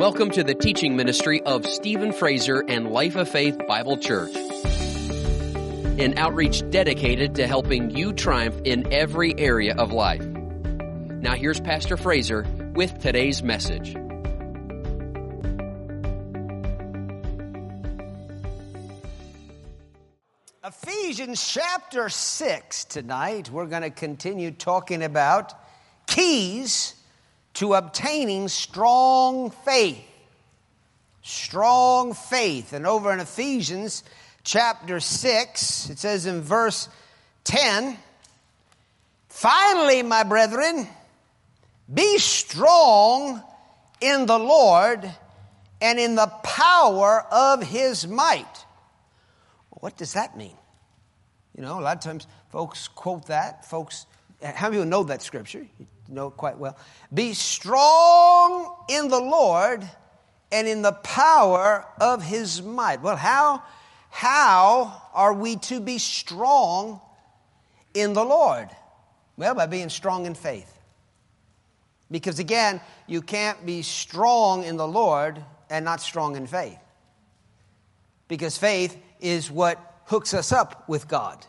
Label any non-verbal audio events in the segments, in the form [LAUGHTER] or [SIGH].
Welcome to the teaching ministry of Stephen Fraser and Life of Faith Bible Church. An outreach dedicated to helping you triumph in every area of life. Now here's Pastor Fraser with today's message. Ephesians chapter 6 tonight. We're going to continue talking about keys to obtaining strong faith. Strong faith. And over in Ephesians chapter 6, it says in verse 10 Finally, my brethren, be strong in the Lord and in the power of his might. What does that mean? You know, a lot of times folks quote that. Folks, how many of you know that scripture? Know it quite well. Be strong in the Lord and in the power of his might. Well, how, how are we to be strong in the Lord? Well, by being strong in faith. Because again, you can't be strong in the Lord and not strong in faith. Because faith is what hooks us up with God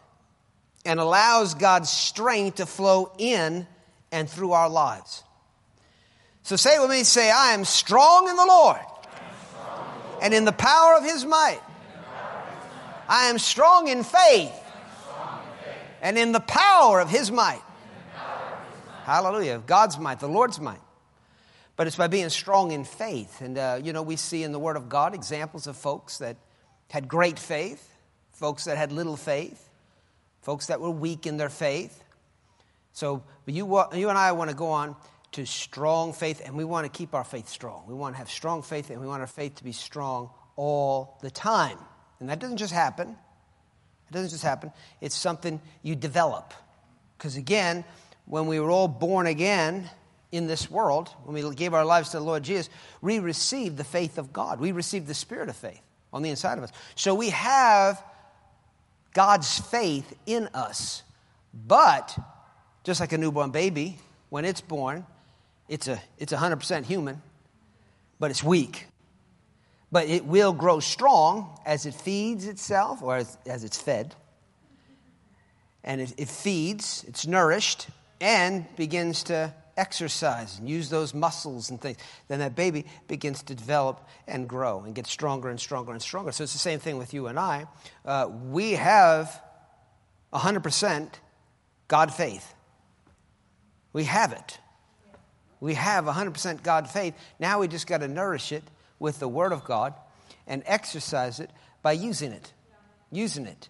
and allows God's strength to flow in and through our lives. So say with me, say, I am strong in the Lord and in the power of his might. I am strong in faith and in the power of his might. Hallelujah. God's might, the Lord's might. But it's by being strong in faith. And, uh, you know, we see in the Word of God examples of folks that had great faith, folks that had little faith, folks that were weak in their faith. So, but you, you and I want to go on to strong faith, and we want to keep our faith strong. We want to have strong faith, and we want our faith to be strong all the time. And that doesn't just happen. It doesn't just happen. It's something you develop. Because again, when we were all born again in this world, when we gave our lives to the Lord Jesus, we received the faith of God. We received the spirit of faith on the inside of us. So we have God's faith in us. But just like a newborn baby, when it's born, it's, a, it's 100% human, but it's weak. But it will grow strong as it feeds itself or as, as it's fed. And it, it feeds, it's nourished, and begins to exercise and use those muscles and things, then that baby begins to develop and grow and get stronger and stronger and stronger. So it's the same thing with you and I. Uh, we have 100% God faith. We have it. We have 100% God faith. Now we just got to nourish it with the Word of God and exercise it by using it. Using it.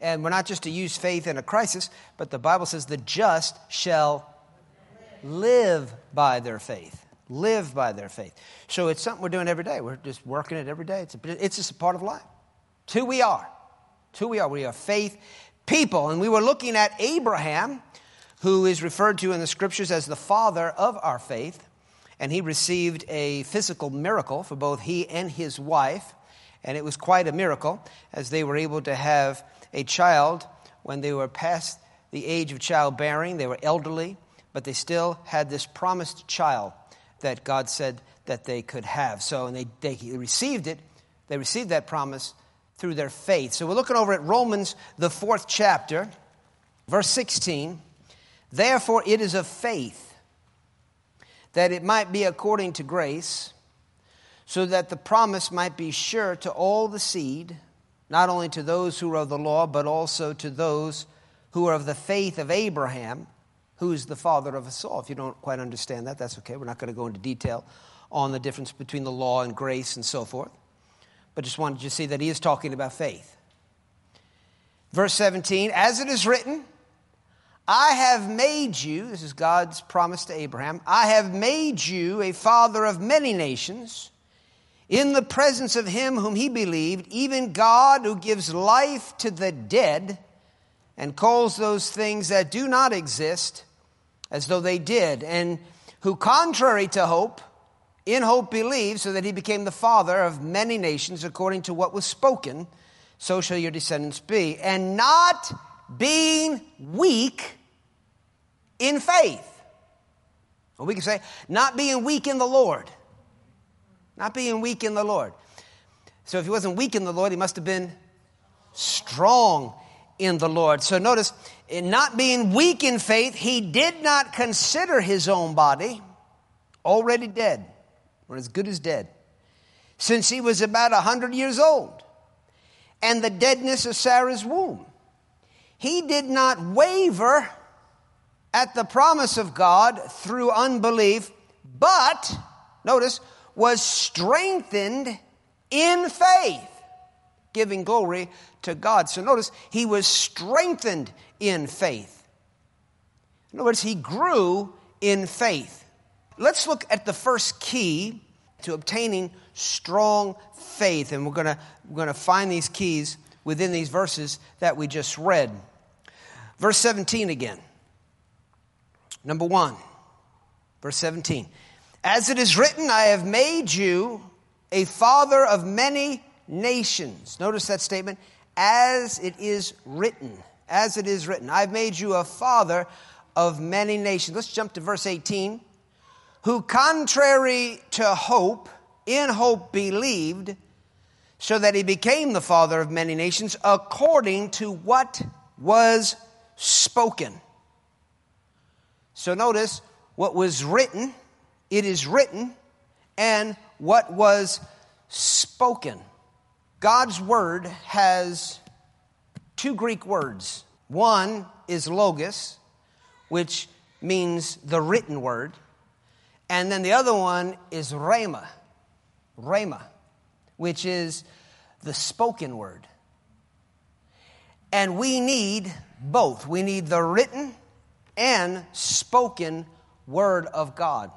And we're not just to use faith in a crisis, but the Bible says the just shall live by their faith. Live by their faith. So it's something we're doing every day. We're just working it every day. It's, a, it's just a part of life. It's who we are. It's who we are. We are faith people. And we were looking at Abraham who is referred to in the scriptures as the father of our faith. And he received a physical miracle for both he and his wife. And it was quite a miracle as they were able to have a child when they were past the age of childbearing. They were elderly, but they still had this promised child that God said that they could have. So, and they, they received it. They received that promise through their faith. So we're looking over at Romans, the fourth chapter, verse 16. Therefore, it is of faith that it might be according to grace, so that the promise might be sure to all the seed, not only to those who are of the law, but also to those who are of the faith of Abraham, who is the father of us all. If you don't quite understand that, that's okay. We're not going to go into detail on the difference between the law and grace and so forth. But just wanted you to see that he is talking about faith. Verse 17, as it is written, I have made you, this is God's promise to Abraham, I have made you a father of many nations in the presence of him whom he believed, even God who gives life to the dead and calls those things that do not exist as though they did, and who, contrary to hope, in hope believed, so that he became the father of many nations according to what was spoken, so shall your descendants be. And not being weak in faith. Or we can say, not being weak in the Lord. Not being weak in the Lord. So if he wasn't weak in the Lord, he must have been strong in the Lord. So notice, in not being weak in faith, he did not consider his own body already dead, or as good as dead, since he was about a hundred years old, and the deadness of Sarah's womb. He did not waver at the promise of God through unbelief, but, notice, was strengthened in faith, giving glory to God. So notice, he was strengthened in faith. In other words, he grew in faith. Let's look at the first key to obtaining strong faith, and we're going we're going to find these keys within these verses that we just read. Verse 17 again. Number one, verse 17. As it is written, I have made you a father of many nations. Notice that statement. As it is written. As it is written. I've made you a father of many nations. Let's jump to verse 18. Who, contrary to hope, in hope believed, so that he became the father of many nations, according to what was spoken. So notice what was written, it is written, and what was spoken. God's word has two Greek words. One is logos, which means the written word, and then the other one is rhema, rhema, which is the spoken word. And we need both. We need the written and spoken word of God.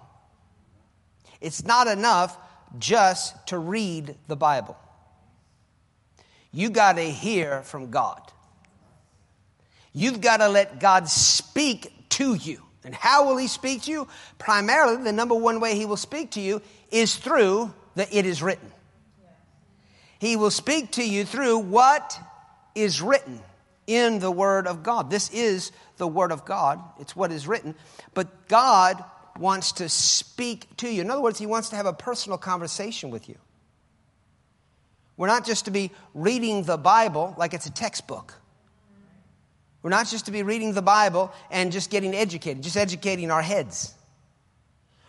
It's not enough just to read the Bible. You got to hear from God. You've got to let God speak to you. And how will He speak to you? Primarily, the number one way He will speak to you is through the it is written. He will speak to you through what is written in the Word of God. This is the Word of God, it's what is written. But God wants to speak to you. In other words, He wants to have a personal conversation with you. We're not just to be reading the Bible like it's a textbook. We're not just to be reading the Bible and just getting educated, just educating our heads.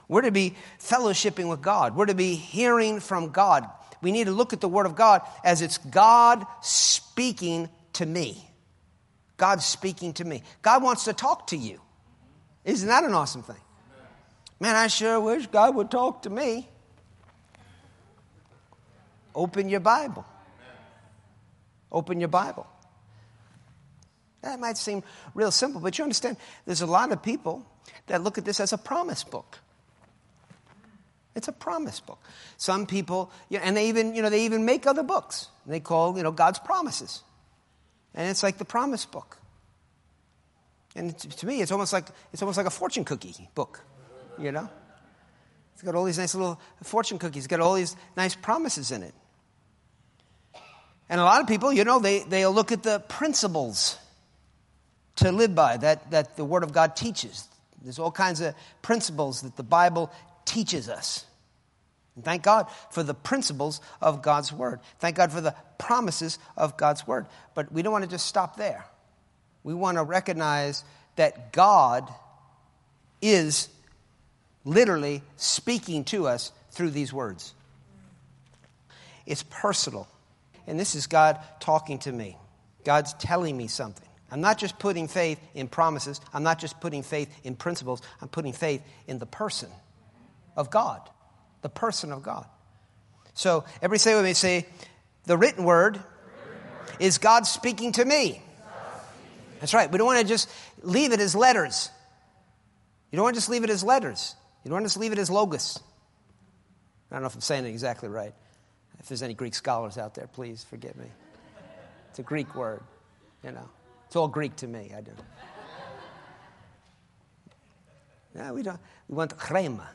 We're to be fellowshipping with God. We're to be hearing from God. We need to look at the Word of God as it's God speaking to me. God speaking to me. God wants to talk to you. Isn't that an awesome thing? Man, I sure wish God would talk to me. Open your Bible. Open your Bible. That might seem real simple, but you understand there's a lot of people that look at this as a promise book. It's a promise book. Some people, you know, and they even, you know, they even make other books. They call, you know, God's promises. And it's like the promise book. And to me, it's almost like, it's almost like a fortune cookie book, you know? It's got all these nice little fortune cookies. It's got all these nice promises in it. And a lot of people, you know, they, they'll look at the principles to live by that, that the Word of God teaches. There's all kinds of principles that the Bible teaches us. Thank God for the principles of God's Word. Thank God for the promises of God's Word. But we don't want to just stop there. We want to recognize that God is literally speaking to us through these words. It's personal. And this is God talking to me. God's telling me something. I'm not just putting faith in promises. I'm not just putting faith in principles. I'm putting faith in the person of God. The person of God. So, everybody say with me, say, the written word is God speaking to me. That's right. We don't want to just leave it as letters. You don't want to just leave it as letters. You don't want to just leave it as logos. I don't know if I'm saying it exactly right. If there's any Greek scholars out there, please forgive me. It's a Greek word, you know. It's all Greek to me. I do. Yeah, we don't. We want rhema.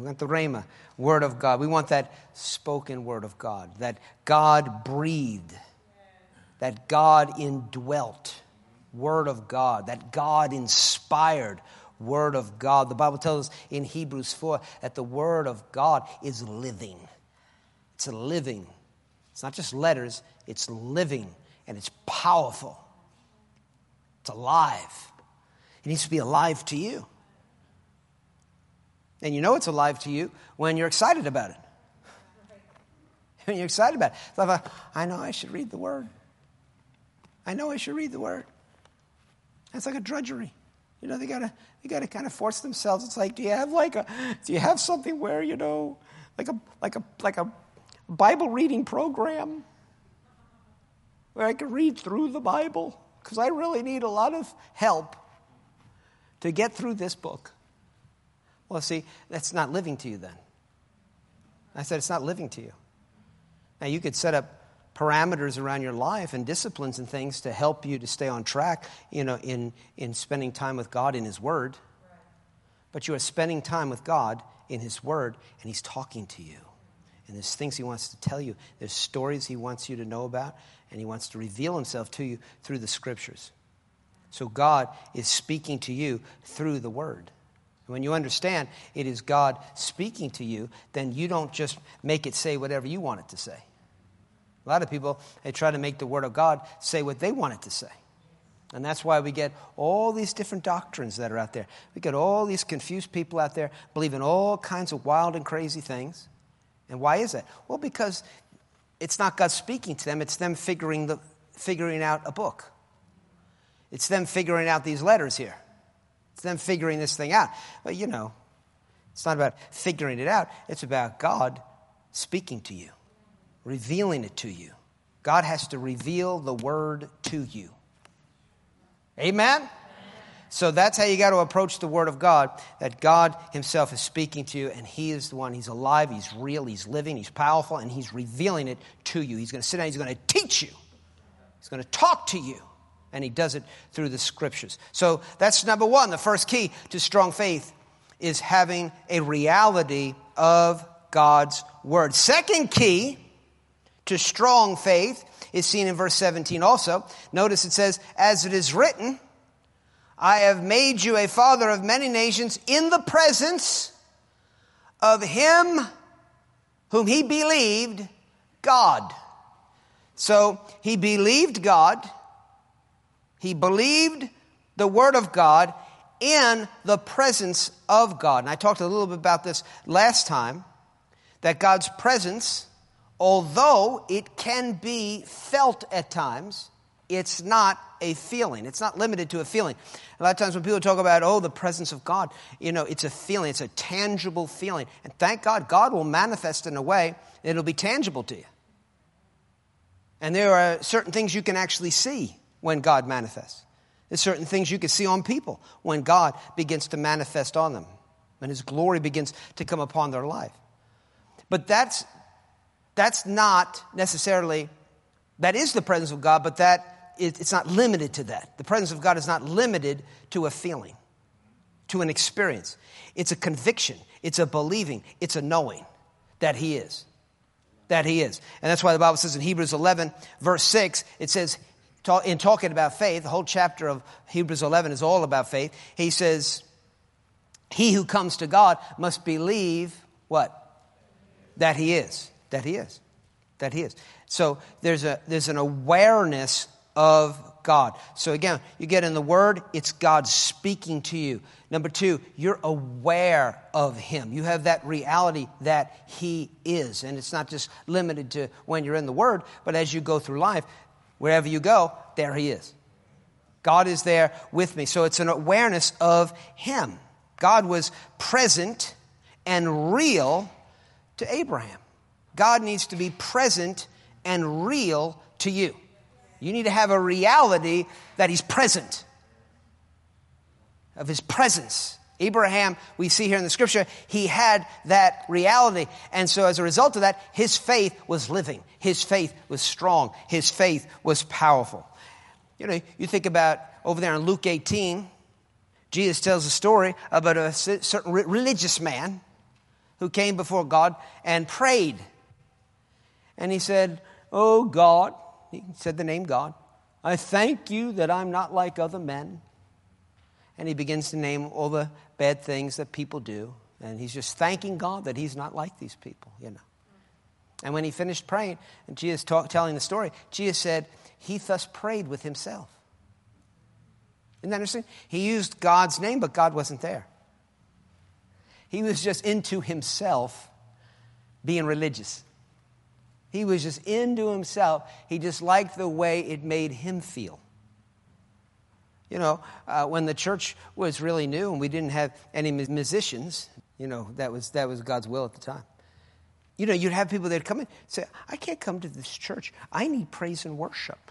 We want the rhema, word of God. We want that spoken word of God, that God breathed, that God indwelt word of God, that God inspired Word of God. The Bible tells us in Hebrews 4 that the Word of God is living. It's a living. It's not just letters, it's living and it's powerful. It's alive. It needs to be alive to you. And you know it's alive to you when you're excited about it. [LAUGHS] When you're excited about it. So I know I should read the Word. I know I should read the Word. It's like a drudgery. You know, they gotta they gotta kind of force themselves. It's like, do you have like a do you have something where, you know, like a like a like a Bible reading program where I can read through the Bible? Because I really need a lot of help to get through this book. Well, see, that's not living to you then. I said it's not living to you. Now, you could set up parameters around your life and disciplines and things to help you to stay on track, you know, in, in spending time with God in His Word. But you are spending time with God in His Word, and He's talking to you. And there's things He wants to tell you, there's stories He wants you to know about, and He wants to reveal Himself to you through the Scriptures. So God is speaking to you through the Word. When you understand it is God speaking to you, then you don't just make it say whatever you want it to say. A lot of people, they try to make the Word of God say what they want it to say. And that's why we get all these different doctrines that are out there. We get all these confused people out there believing all kinds of wild and crazy things. And why is that? Well, because it's not God speaking to them, it's them figuring, the, figuring out a book. It's them figuring out these letters here. It's them figuring this thing out. But you know, it's not about figuring it out, it's about God speaking to you, revealing it to you. God has to reveal the word to you. Amen? So that's how you got to approach the Word of God, that God Himself is speaking to you, and He is the one. He's alive, He's real, He's living, He's powerful, and He's revealing it to you. He's going to sit down, He's going to teach you, He's going to talk to you, and He does it through the Scriptures. So that's number one. The first key to strong faith is having a reality of God's Word. Second key to strong faith is seen in verse 17 also. Notice it says, As it is written, I have made you a father of many nations in the presence of him whom he believed, God. So he believed God. He believed the word of God in the presence of God. And I talked a little bit about this last time that God's presence, although it can be felt at times, it's not a feeling. It's not limited to a feeling. A lot of times when people talk about, oh, the presence of God, you know, it's a feeling, it's a tangible feeling. And thank God, God will manifest in a way it'll be tangible to you. And there are certain things you can actually see when God manifests. There's certain things you can see on people when God begins to manifest on them, when His glory begins to come upon their life. But that's, that's not necessarily, that is the presence of God, but that it's not limited to that. The presence of God is not limited to a feeling, to an experience. It's a conviction, it's a believing, it's a knowing that He is. That He is. And that's why the Bible says in Hebrews 11, verse 6, it says, in talking about faith, the whole chapter of Hebrews 11 is all about faith. He says, He who comes to God must believe what? That He is. That He is. That He is. So there's, a, there's an awareness of God. So again, you get in the Word, it's God speaking to you. Number two, you're aware of Him. You have that reality that He is. And it's not just limited to when you're in the Word, but as you go through life, wherever you go, there He is. God is there with me. So it's an awareness of Him. God was present and real to Abraham. God needs to be present and real to you. You need to have a reality that He's present, of His presence. Abraham, we see here in the scripture, he had that reality. And so as a result of that, his faith was living. His faith was strong. His faith was powerful. You know, you think about over there in Luke 18, Jesus tells a story about a certain religious man who came before God and prayed. And he said, Oh God, he said the name God. I thank you that I'm not like other men. And he begins to name all the bad things that people do. And he's just thanking God that he's not like these people, you know. And when he finished praying, and Jesus talk, telling the story, Jesus said, He thus prayed with himself. Isn't that interesting? He used God's name, but God wasn't there. He was just into himself being religious. He was just into himself. He just liked the way it made him feel. You know, uh, when the church was really new and we didn't have any musicians, you know, that was, that was God's will at the time. You know, you'd have people that'd come in and say, I can't come to this church. I need praise and worship.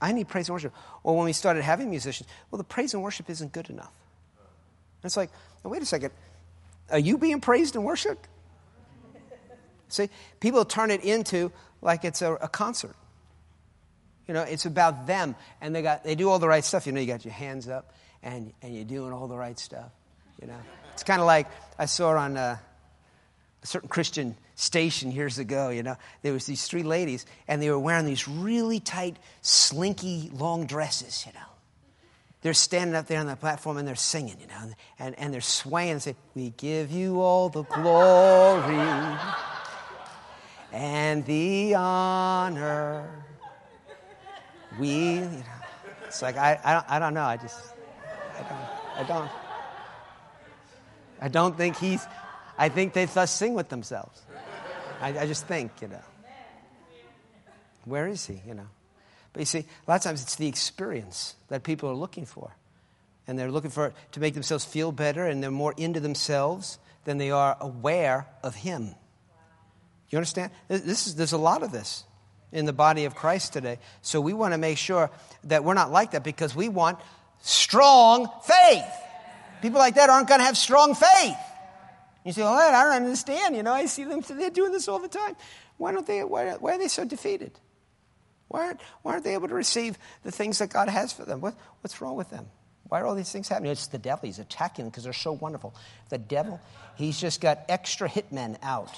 I need praise and worship. Well, when we started having musicians, well, the praise and worship isn't good enough. And it's like, wait a second. Are you being praised and worshiped? See, people turn it into like it's a, a concert. You know, it's about them, and they got they do all the right stuff. You know, you got your hands up, and and you're doing all the right stuff. You know, it's kind of like I saw on uh, a certain Christian station years ago. You know, there was these three ladies, and they were wearing these really tight, slinky, long dresses. You know, they're standing up there on the platform and they're singing. You know, and and they're swaying and say, "We give you all the glory." and the honor we, you know, it's like, I, I, don't, I don't know. I just, I don't, I don't. I don't think he's, I think they thus sing with themselves. I, I just think, you know. Where is he, you know? But you see, a lot of times it's the experience that people are looking for. And they're looking for to make themselves feel better, and they're more into themselves than they are aware of him. You understand? This is, there's a lot of this in the body of Christ today. So we want to make sure that we're not like that because we want strong faith. People like that aren't going to have strong faith. You say, well, I don't understand. You know, I see them, they're doing this all the time. Why, don't they, why, why are they so defeated? Why aren't, why aren't they able to receive the things that God has for them? What, what's wrong with them? Why are all these things happening? It's the devil. He's attacking them because they're so wonderful. The devil, he's just got extra hitmen out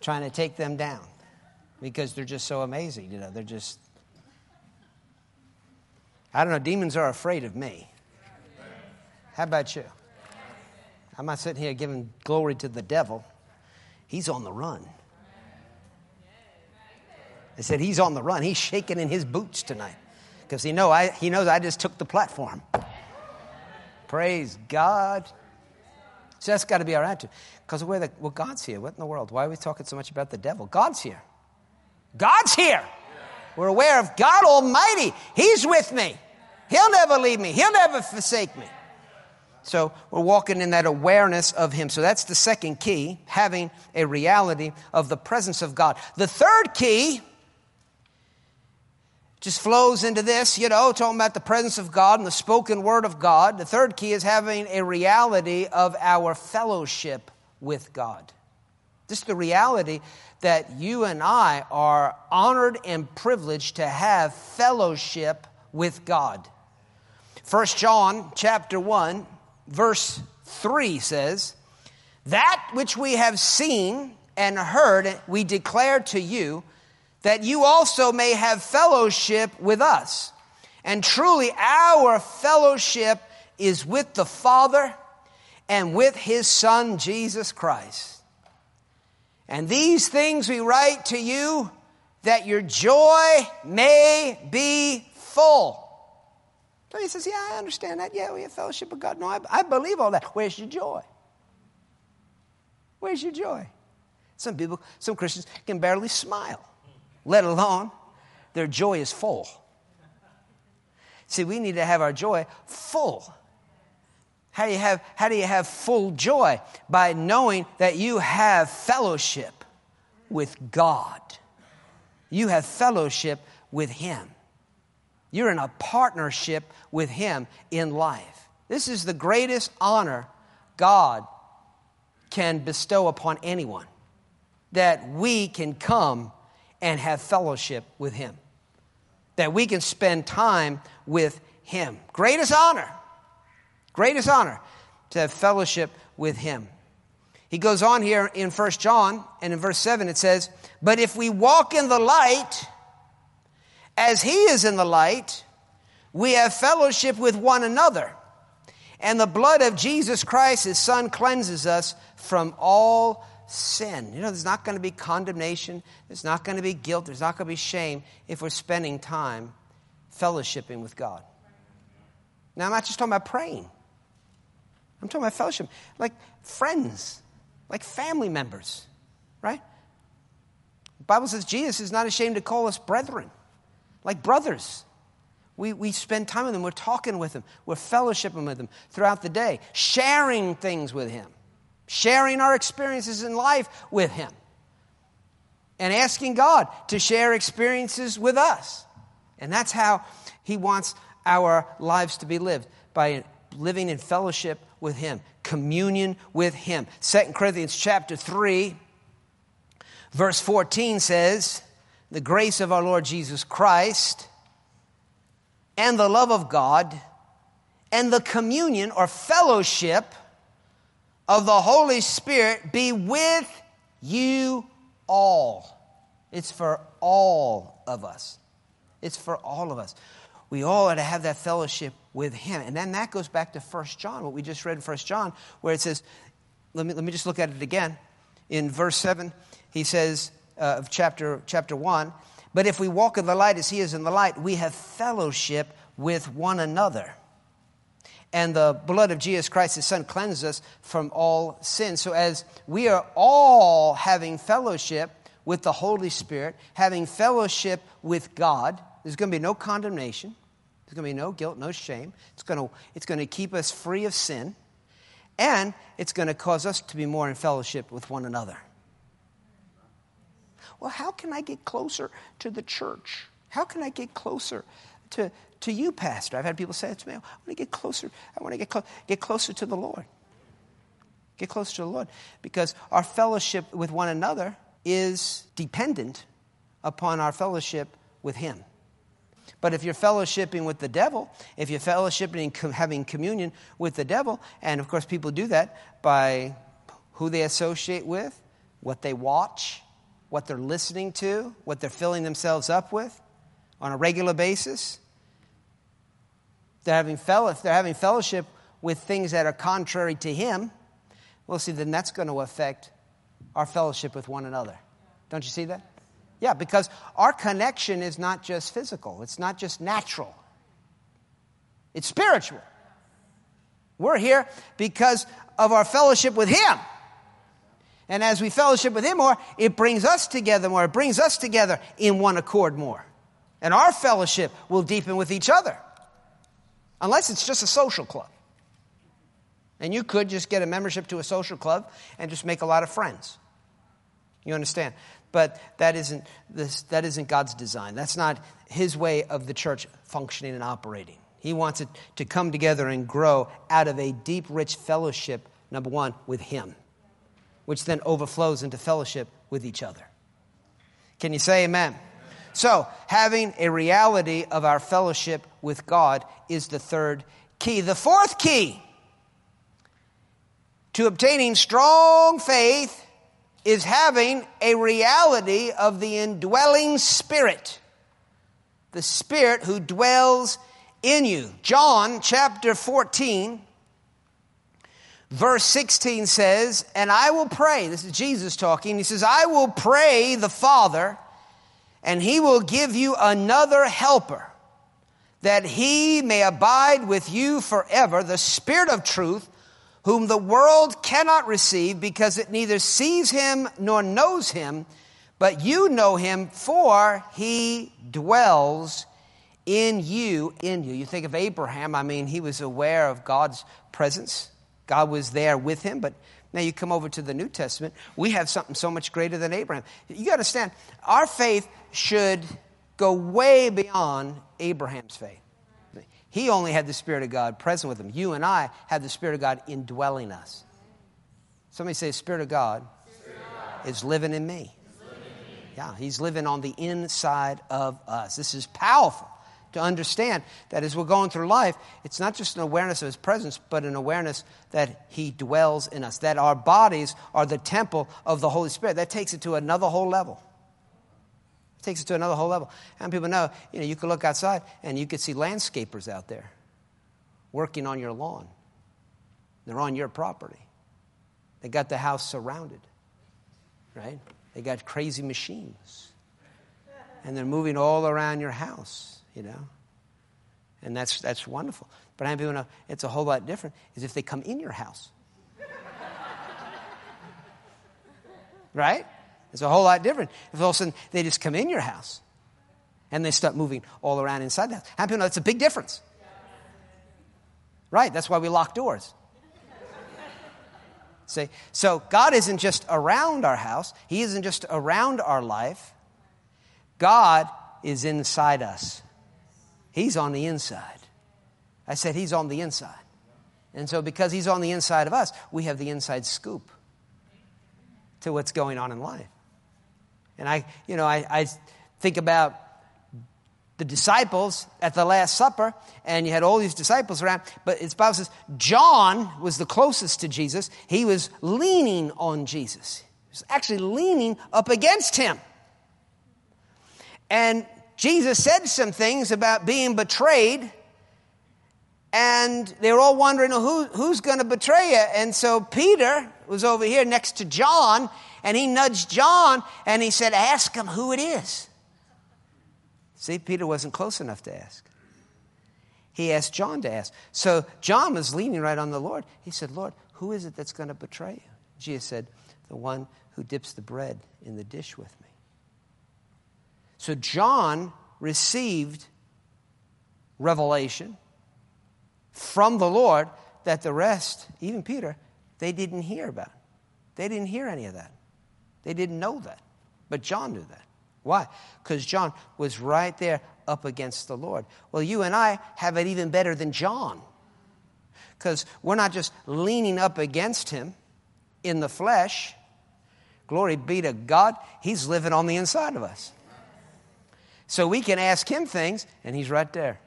trying to take them down because they're just so amazing. You know, they're just. I don't know, demons are afraid of me. How about you? I'm not sitting here giving glory to the devil. He's on the run. I said, He's on the run. He's shaking in his boots tonight because he, know he knows I just took the platform. Praise God. So that's got to be our attitude. Because we're God's here. What in the world? Why are we talking so much about the devil? God's here. God's here. We're aware of God Almighty. He's with me. He'll never leave me. He'll never forsake me. So we're walking in that awareness of Him. So that's the second key, having a reality of the presence of God. The third key just flows into this, you know, talking about the presence of God and the spoken word of God. The third key is having a reality of our fellowship with God. Just the reality that you and I are honored and privileged to have fellowship with God. 1 John chapter 1 verse 3 says, "That which we have seen and heard we declare to you, that you also may have fellowship with us. And truly our fellowship is with the Father and with his Son Jesus Christ." And these things we write to you that your joy may be full. So he says, Yeah, I understand that. Yeah, we have fellowship with God. No, I, I believe all that. Where's your joy? Where's your joy? Some people, some Christians can barely smile, let alone their joy is full. See, we need to have our joy full. How do you have, how do you have full joy? By knowing that you have fellowship with God. You have fellowship with Him. You're in a partnership with Him in life. This is the greatest honor God can bestow upon anyone that we can come and have fellowship with Him, that we can spend time with Him. Greatest honor. Greatest honor to have fellowship with him. He goes on here in 1 John, and in verse 7 it says, But if we walk in the light, as he is in the light, we have fellowship with one another. And the blood of Jesus Christ, his son, cleanses us from all sin. You know, there's not going to be condemnation, there's not going to be guilt, there's not going to be shame if we're spending time fellowshipping with God. Now, I'm not just talking about praying, I'm talking about fellowship, like friends, like family members, right? The Bible says Jesus is not ashamed to call us brethren, like brothers. We, we spend time with them, we're talking with them, we're fellowshipping with them throughout the day, sharing things with Him, sharing our experiences in life with Him, and asking God to share experiences with us. And that's how He wants our lives to be lived by living in fellowship with Him, communion with Him. 2 Corinthians chapter 3, verse 14 says, The grace of our Lord Jesus Christ and the love of God and the communion or fellowship of the Holy Spirit be with you all. It's for all of us. It's for all of us. We all are to have that fellowship with Him. And then that goes back to 1 John, what we just read in 1 John, where it says, let me, let me just look at it again. In verse 7, he says, uh, of chapter, chapter 1, but if we walk in the light as he is in the light, we have fellowship with one another. And the blood of Jesus Christ, his son, cleanses us from all sin. So as we are all having fellowship with the Holy Spirit, having fellowship with God, there's going to be no condemnation. There's going to be no guilt, no shame. It's going to, it's going to keep us free of sin. And it's going to cause us to be more in fellowship with one another. Well, how can I get closer to the church? How can I get closer to, to you, Pastor? I've had people say to me. I want to get closer. I want to get, clo- get closer to the Lord. Get closer to the Lord. Because our fellowship with one another is dependent upon our fellowship with Him. But if you're fellowshipping with the devil, if you're fellowshipping and having communion with the devil, and of course people do that by who they associate with, what they watch, what they're listening to, what they're filling themselves up with on a regular basis. They're having, fellow, they're having fellowship with things that are contrary to Him, well, see, then that's going to affect our fellowship with one another. Don't you see that? Yeah, because our connection is not just physical, it's not just natural, it's spiritual. We're here because of our fellowship with Him. And as we fellowship with Him more, it brings us together more. It brings us together in one accord more. And our fellowship will deepen with each other. Unless it's just a social club. And you could just get a membership to a social club and just make a lot of friends. You understand? But that isn't, this, that isn't God's design. That's not His way of the church functioning and operating. He wants it to come together and grow out of a deep, rich fellowship, number one, with Him which then overflows into fellowship with each other. Can you say amen? So, having a reality of our fellowship with God is the third key. The fourth key to obtaining strong faith is having a reality of the indwelling Spirit, the Spirit who dwells in you. John chapter 14 Verse 16 says, And I will pray, this is Jesus talking, he says, I will pray the Father, and he will give you another helper, that he may abide with you forever, the Spirit of truth, whom the world cannot receive because it neither sees him nor knows him, but you know him, for he dwells in you, in you. You think of Abraham, I mean, he was aware of God's presence. God was there with him, but now you come over to the New Testament, we have something so much greater than Abraham. You got to understand, our faith should go way beyond Abraham's faith. He only had the Spirit of God present with him. You and I have the Spirit of God indwelling us. Somebody say, Spirit of God, Spirit of God. is living in me. Living in me. Yeah, He's living on the inside of us. This is powerful to understand that as we're going through life, it's not just an awareness of His presence, but an awareness that He dwells in us, that our bodies are the temple of the Holy Spirit. That takes it to another whole level. Takes it to another whole level. And people know, you know, you could look outside and you could see landscapers out there working on your lawn. They're on your property. They got the house surrounded, right? They got crazy machines. And they're moving all around your house, you know? And that's, that's wonderful. But I people know it's a whole lot different is if they come in your house. [LAUGHS] right? It's a whole lot different. If all of a sudden they just come in your house and they start moving all around inside the house. How people know a big difference? Right, that's why we lock doors. [LAUGHS] See, so God isn't just around our house, He isn't just around our life. God is inside us. He's on the inside. I said He's on the inside. And so, because He's on the inside of us, we have the inside scoop to what's going on in life. And I, you know, I, I think about the disciples at the Last Supper, and you had all these disciples around. But it's Bible says John was the closest to Jesus. He was leaning on Jesus. He was actually leaning up against him. And Jesus said some things about being betrayed, and they were all wondering who, who's going to betray you. And so Peter was over here next to John, and he nudged John and he said, Ask him who it is. See, Peter wasn't close enough to ask. He asked John to ask. So John was leaning right on the Lord. He said, Lord, who is it that's going to betray you? Jesus said, The one who dips the bread in the dish with me. So John received revelation from the Lord that the rest, even Peter, they didn't hear about. They didn't hear any of that. They didn't know that. But John knew that. Why? Because John was right there up against the Lord. Well, you and I have it even better than John. Because we're not just leaning up against him in the flesh. Glory be to God, he's living on the inside of us. So we can ask him things, and he's right there.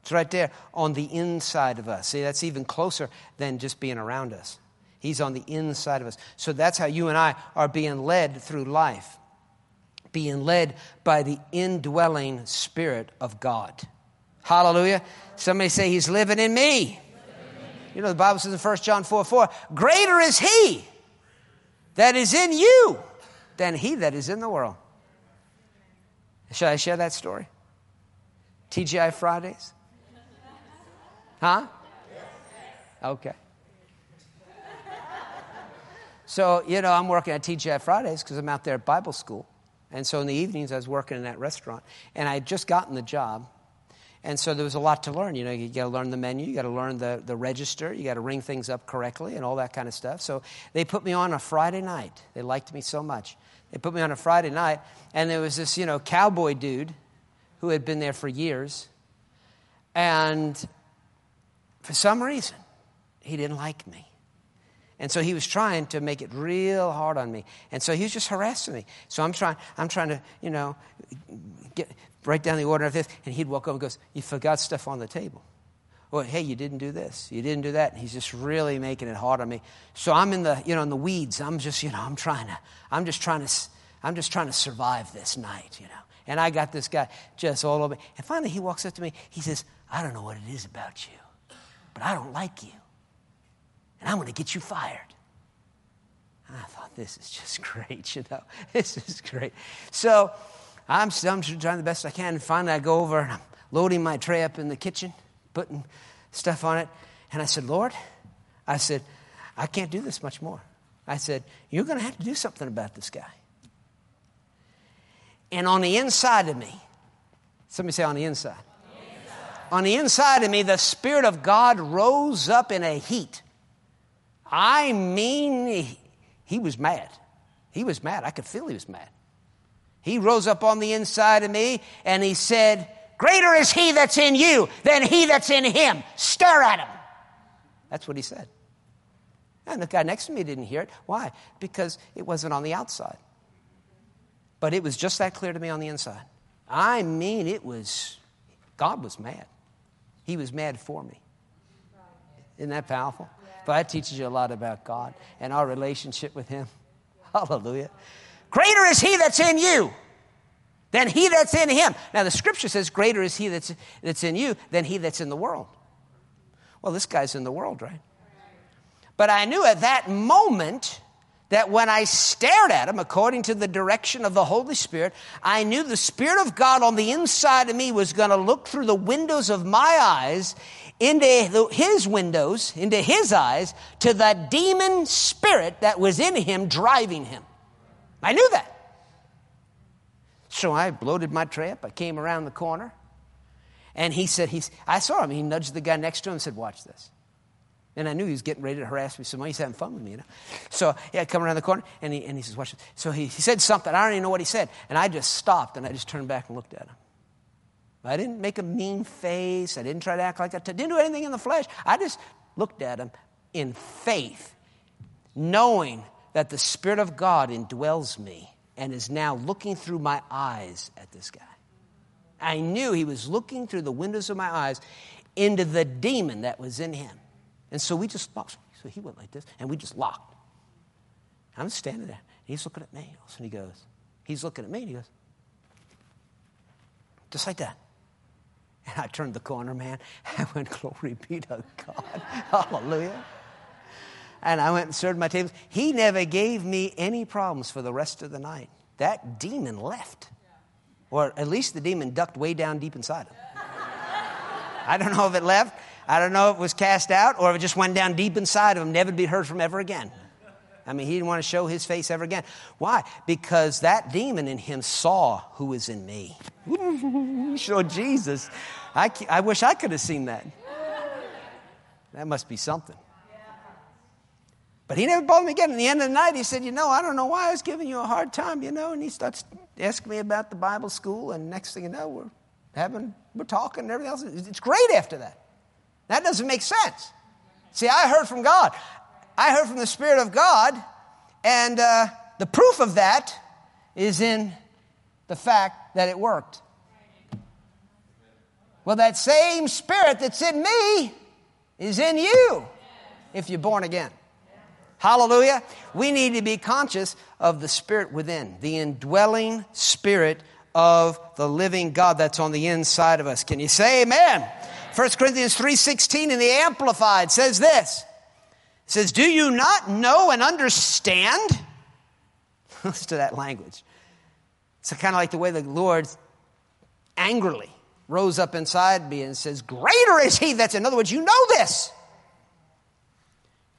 It's right there on the inside of us. See, that's even closer than just being around us. He's on the inside of us. So that's how you and I are being led through life being led by the indwelling Spirit of God. Hallelujah. Somebody say, He's living in me. You know, the Bible says in 1 John 4 4, greater is He that is in you than He that is in the world. Should I share that story? TGI Fridays? Huh? Okay. So, you know, I'm working at TGI Fridays because I'm out there at Bible school. And so in the evenings, I was working in that restaurant. And I had just gotten the job. And so there was a lot to learn. You know, you got to learn the menu, you got to learn the, the register, you got to ring things up correctly, and all that kind of stuff. So they put me on a Friday night. They liked me so much. They put me on a Friday night, and there was this, you know, cowboy dude who had been there for years. And for some reason, he didn't like me. And so he was trying to make it real hard on me. And so he was just harassing me. So I'm trying, I'm trying to, you know, get, write down the order of this. And he'd walk over and goes, You forgot stuff on the table. Well, hey, you didn't do this. You didn't do that. And he's just really making it hard on me. So I'm in the, you know, in the weeds. I'm just, you know, I'm trying to, I'm just trying to, I'm just trying to survive this night, you know. And I got this guy just all over me. And finally he walks up to me. He says, I don't know what it is about you, but I don't like you and I'm going to get you fired. And I thought, this is just [LAUGHS] great, you know. This is great. So I'm, I'm trying the best I can. And finally, I go over and I'm loading my tray up in the kitchen, putting stuff on it. And I said, Lord, I said, I can't do this much more. I said, You're going to have to do something about this guy. And on the inside of me, somebody say on the inside. On the inside of me, the Spirit of God rose up in a heat. I mean, he was mad. He was mad. I could feel he was mad. He rose up on the inside of me and he said, Greater is he that's in you than he that's in him. Stir at him. That's what he said. And the guy next to me didn't hear it. Why? Because it wasn't on the outside. But it was just that clear to me on the inside. I mean, it was, God was mad. He was mad for me. Isn't that powerful? But that teaches you a lot about God and our relationship with Him. [LAUGHS] Hallelujah. Greater is He that's in you than he that's in him. Now, the scripture says, Greater is he that's, that's in you than he that's in the world. Well, this guy's in the world, right? But I knew at that moment that when I stared at him, according to the direction of the Holy Spirit, I knew the Spirit of God on the inside of me was going to look through the windows of my eyes into his windows, into his eyes, to the demon spirit that was in him driving him. I knew that. So I bloated my trap. I came around the corner. And he said, he's, I saw him. He nudged the guy next to him and said, Watch this. And I knew he was getting ready to harass me more. He's having fun with me, you know. So, yeah, I come around the corner and he, and he says, Watch this. So he, he said something. I don't even know what he said. And I just stopped and I just turned back and looked at him. I didn't make a mean face. I didn't try to act like. I didn't do anything in the flesh. I just looked at him in faith, knowing that the Spirit of God indwells me and is now looking through my eyes at this guy. I knew he was looking through the windows of my eyes into the demon that was in him. And so we just locked. So he went like this, and we just locked. I'm standing there. and He's looking at me. And he goes, he's looking at me, and he goes, just like that. And I turned the corner, man. [LAUGHS] I went, Glory be to God. [LAUGHS] Hallelujah. And I went and served my tables. He never gave me any problems for the rest of the night. That demon left. Or at least the demon ducked way down deep inside him. I don't know if it left. I don't know if it was cast out or if it just went down deep inside of him, never to be heard from ever again. I mean, he didn't want to show his face ever again. Why? Because that demon in him saw who was in me. [LAUGHS] Showed Jesus. I, I wish I could have seen that. That must be something. But he never bothered me again. At the end of the night, he said, You know, I don't know why I was giving you a hard time, you know. And he starts asking me about the Bible school. And next thing you know, we're having, we're talking and everything else. It's great after that. That doesn't make sense. See, I heard from God. I heard from the Spirit of God, and uh, the proof of that is in the fact that it worked. Well, that same Spirit that's in me is in you if you're born again. Hallelujah. We need to be conscious of the Spirit within, the indwelling Spirit of the living God that's on the inside of us. Can you say amen? 1 Corinthians 3:16 in the amplified says this says, Do you not know and understand? [LAUGHS] Listen to that language. It's kind of like the way the Lord angrily rose up inside me and says, Greater is he that's in other words, you know this.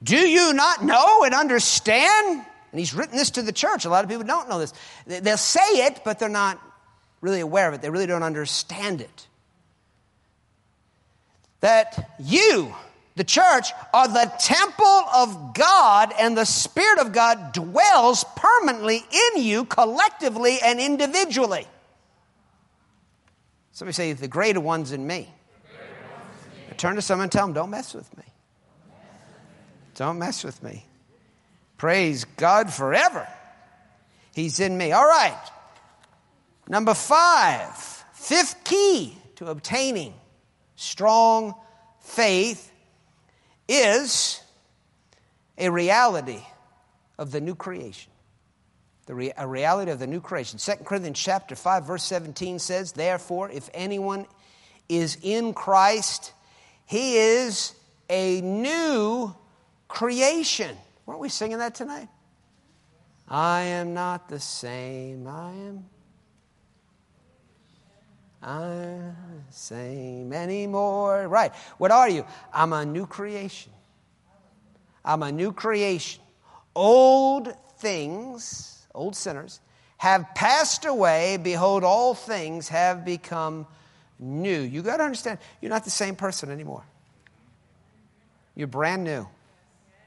Do you not know and understand? And he's written this to the church. A lot of people don't know this. They'll say it, but they're not really aware of it. They really don't understand it. That you, the church, are the temple of God, and the Spirit of God dwells permanently in you, collectively and individually. Somebody say, The greater one's in me. One's in me. Turn to someone and tell them, Don't mess with me. Don't mess with me. Praise God forever. He's in me. All right. Number five, fifth key to obtaining strong faith is a reality of the new creation. The rea- a reality of the new creation. 2 Corinthians chapter 5 verse 17 says, "Therefore if anyone is in Christ, he is a new creation." Weren't we singing that tonight? I am not the same. I am I'm the same anymore. Right. What are you? I'm a new creation. I'm a new creation. Old things, old sinners, have passed away. Behold, all things have become new. You got to understand, you're not the same person anymore. You're brand new.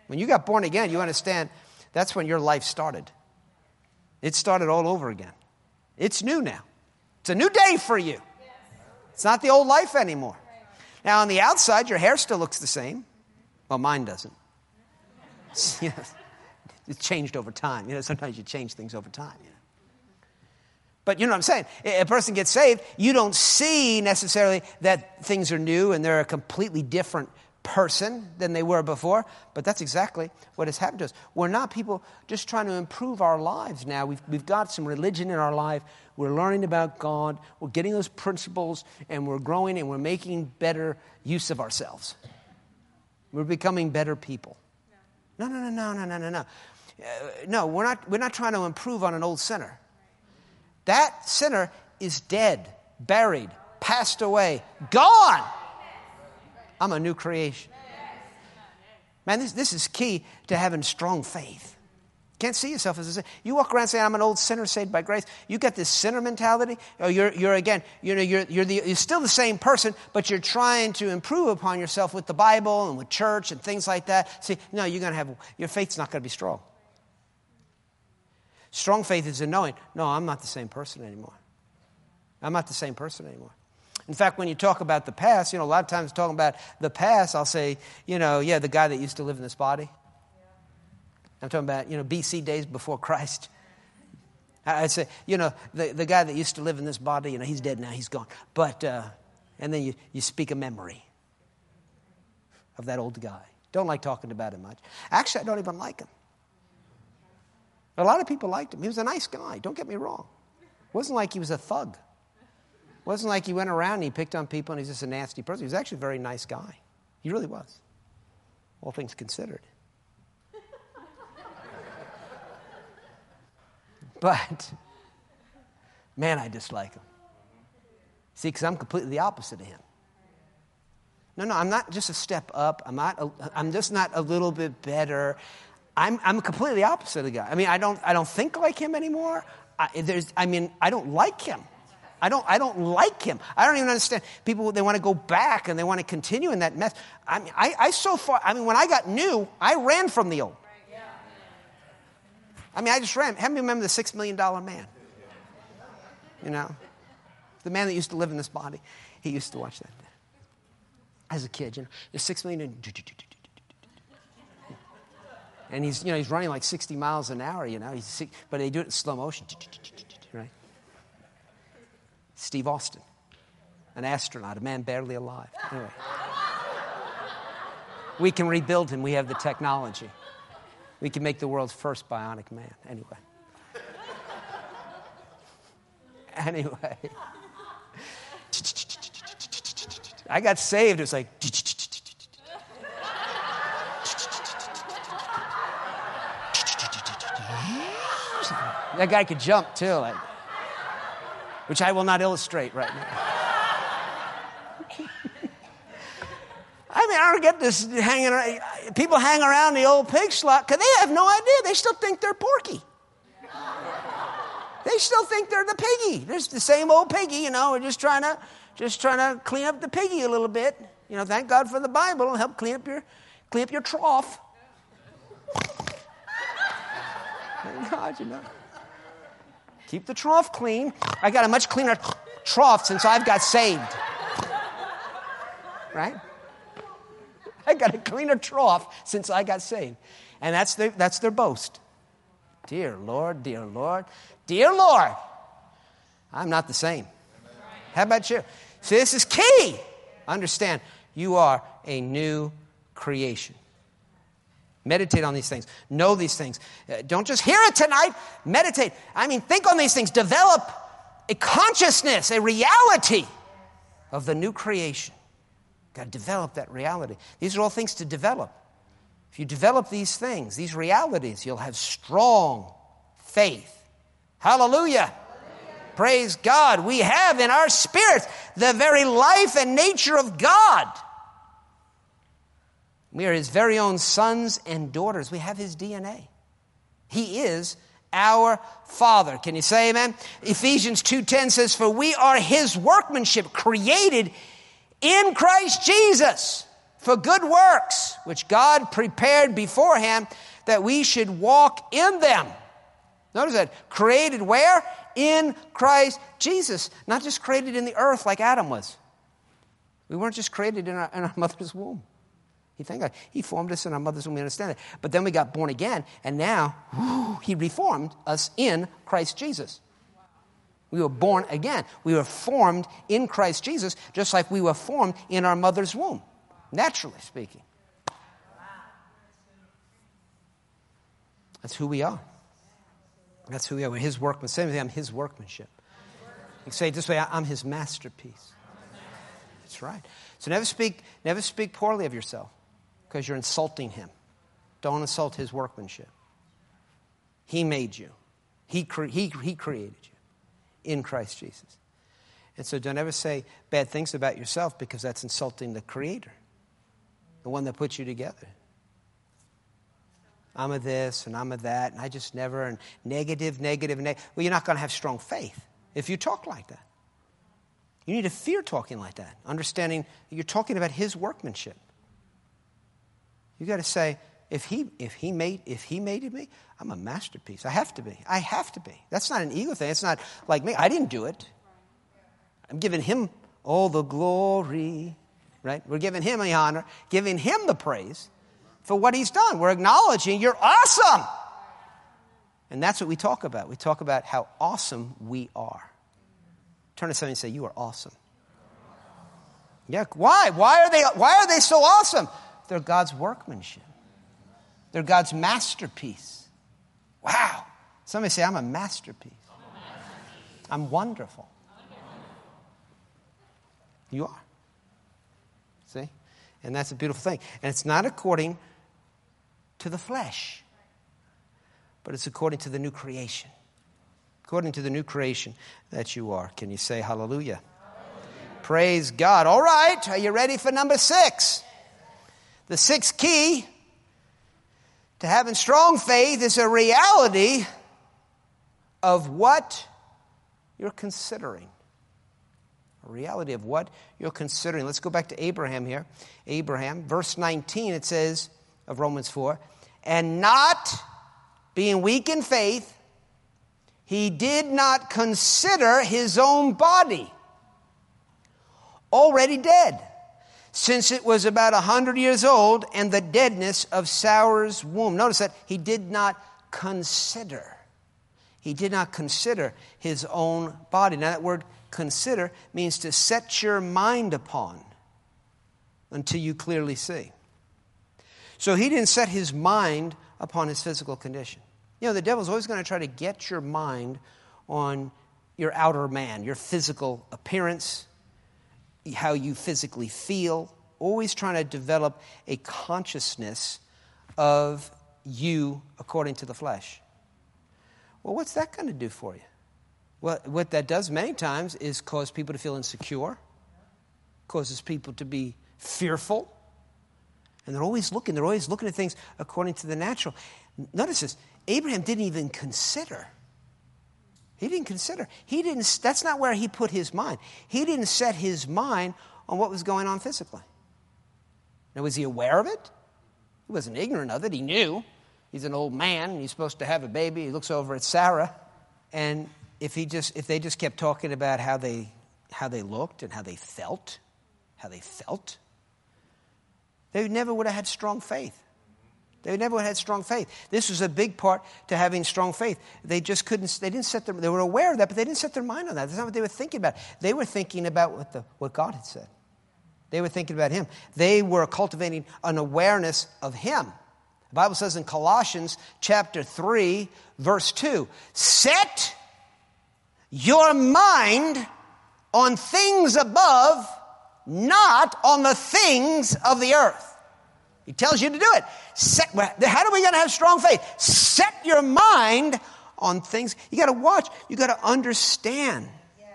When you got born again, you understand that's when your life started. It started all over again. It's new now. It's a new day for you. It's not the old life anymore. Now, on the outside, your hair still looks the same. Well, mine doesn't. [LAUGHS] it's changed over time. You know, sometimes you change things over time. You know. But you know what I'm saying? A person gets saved, you don't see necessarily that things are new and they're a completely different person than they were before, but that's exactly what has happened to us. We're not people just trying to improve our lives now. We've, we've got some religion in our life. We're learning about God. We're getting those principles, and we're growing, and we're making better use of ourselves. We're becoming better people. No, no, no, no, no, no, no, no. Uh, no, we're not, we're not trying to improve on an old sinner. That sinner is dead, buried, passed away, gone. I'm a new creation. Man, this, this is key to having strong faith. Can't see yourself as a sinner. You walk around saying, I'm an old sinner saved by grace. You got this sinner mentality. Or you're, you're again, you know, you're, you're, the, you're still the same person, but you're trying to improve upon yourself with the Bible and with church and things like that. See, no, you're going to have, your faith's not going to be strong. Strong faith is in knowing, no, I'm not the same person anymore. I'm not the same person anymore. In fact, when you talk about the past, you know, a lot of times talking about the past, I'll say, you know, yeah, the guy that used to live in this body. I'm talking about, you know, BC days before [LAUGHS] Christ. I'd say, you know, the, the guy that used to live in this body, you know, he's dead now, he's gone. But, uh, and then you, you speak a memory of that old guy. Don't like talking about him much. Actually, I don't even like him. A lot of people liked him. He was a nice guy, don't get me wrong. It wasn't like he was a thug. Wasn't like he went around and he picked on people and he's just a nasty person. He was actually a very nice guy. He really was, all things considered. [LAUGHS] But, man, I dislike him. See, because I'm completely the opposite of him. No, no, I'm not just a step up. I'm, not a, I'm just not a little bit better. I'm, I'm completely opposite of the guy. I mean, I don't, I don't think like him anymore. I, there's, I mean, I don't like him. I don't, I don't like him. I don't even understand. People, they want to go back and they want to continue in that mess. I mean, I, I so far, I mean, when I got new, I ran from the old. I mean, I just ran. Have you remember the six million dollar man? You know, the man that used to live in this body. He used to watch that as a kid. You know, the six million. And he's, you know, he's running like 60 miles an hour, you know, he's, but they do it in slow motion? Steve Austin, an astronaut, a man barely alive. Anyway. We can rebuild him, we have the technology. We can make the world's first bionic man. Anyway. anyway. I got saved. It was like. that guy could jump too, like, which I will not illustrate right now. I mean, I don't get this hanging around. People hang around the old pig slot because they have no idea. They still think they're porky. They still think they're the piggy. They're the same old piggy, you know. We're just trying to, just trying to clean up the piggy a little bit. You know, thank God for the Bible. It'll help clean up your, clean up your trough. thank God, you know. Keep the trough clean. I got a much cleaner trough since I've got saved. Right? I got a cleaner trough since I got saved. And that's their, that's their boast. Dear Lord, dear Lord, dear Lord, I'm not the same. How about you? See, this is key. Understand, you are a new creation. Meditate on these things. Know these things. Uh, don't just hear it tonight. Meditate. I mean, think on these things. Develop a consciousness, a reality of the new creation. Got to develop that reality. These are all things to develop. If you develop these things, these realities, you'll have strong faith. Hallelujah. Hallelujah. Praise God. We have in our spirits the very life and nature of God. We are his very own sons and daughters. We have his DNA. He is our father. Can you say amen? Ephesians 2:10 says for we are his workmanship created in Christ Jesus for good works, which God prepared beforehand that we should walk in them. Notice that. Created where? In Christ Jesus. Not just created in the earth like Adam was. We weren't just created in our, in our [LAUGHS] mother's womb. He think he formed us in our mother's womb. We understand that. But then we got born again, and now whew, he reformed us in Christ Jesus. We were born again. We were formed in Christ Jesus, just like we were formed in our mother's womb. naturally speaking. That's who we are. That's who we are. We're his workmanship. Same thing, I'm his workmanship. You can say it this way I'm his masterpiece. That's right. So never speak, never speak poorly of yourself because you're insulting him. Don't insult his workmanship. He made you, he, cre- he, he created you in Christ Jesus. And so don't ever say bad things about yourself because that's insulting the Creator, the one that put you together. I'm a this and I'm a that, and I just never, and negative, negative, negative. Well, you're not going to have strong faith if you talk like that. You need to fear talking like that, understanding that you're talking about His workmanship. You got to say, if he, if, he made, if he made me, I'm a masterpiece. I have to be. I have to be. That's not an ego thing. It's not like me. I didn't do it. I'm giving him all the glory, right? We're giving him the honor, giving him the praise for what he's done. We're acknowledging you're awesome. And that's what we talk about. We talk about how awesome we are. Turn to somebody and say, You are awesome. Yeah, why? Why are they, why are they so awesome? They're God's workmanship, they're God's masterpiece. Wow. Somebody say, I'm a masterpiece. I'm wonderful. You are. See? And that's a beautiful thing. And it's not according to the flesh, but it's according to the new creation. According to the new creation that you are. Can you say hallelujah? hallelujah? Praise God. All right, are you ready for number six? The sixth key to having strong faith is a reality of what you're considering. A reality of what you're considering. Let's go back to Abraham here. Abraham, verse 19, it says, of Romans 4. And not being weak in faith, he did not consider his own body already dead, since it was about a hundred years old and the deadness of Sarah's womb. Notice that he did not consider. He did not consider his own body. Now, that word consider means to set your mind upon until you clearly see. So he didn't set his mind upon his physical condition. You know, the devil's always going to try to get your mind on your outer man, your physical appearance, how you physically feel, always trying to develop a consciousness of you according to the flesh. Well, what's that going to do for you? Well, what that does many times is cause people to feel insecure, causes people to be fearful, and they're always looking, they're always looking at things according to the natural. Notice this Abraham didn't even consider. He didn't consider. He didn't, that's not where he put his mind. He didn't set his mind on what was going on physically. Now, was he aware of it? He wasn't ignorant of it. He knew. He's an old man and he's supposed to have a baby. He looks over at Sarah. And if, he just, if they just kept talking about how they, how they looked and how they felt, how they felt, they never would have had strong faith. They never had strong faith. This was a big part to having strong faith. They just couldn't, they didn't set their, they were aware of that, but they didn't set their mind on that. That's not what they were thinking about. They were thinking about what, the, what God had said. They were thinking about Him. They were cultivating an awareness of Him. The Bible says in Colossians chapter 3, verse 2, set your mind on things above not on the things of the earth. He tells you to do it. Set, how do we going to have strong faith? Set your mind on things. You got to watch. You got to understand yes.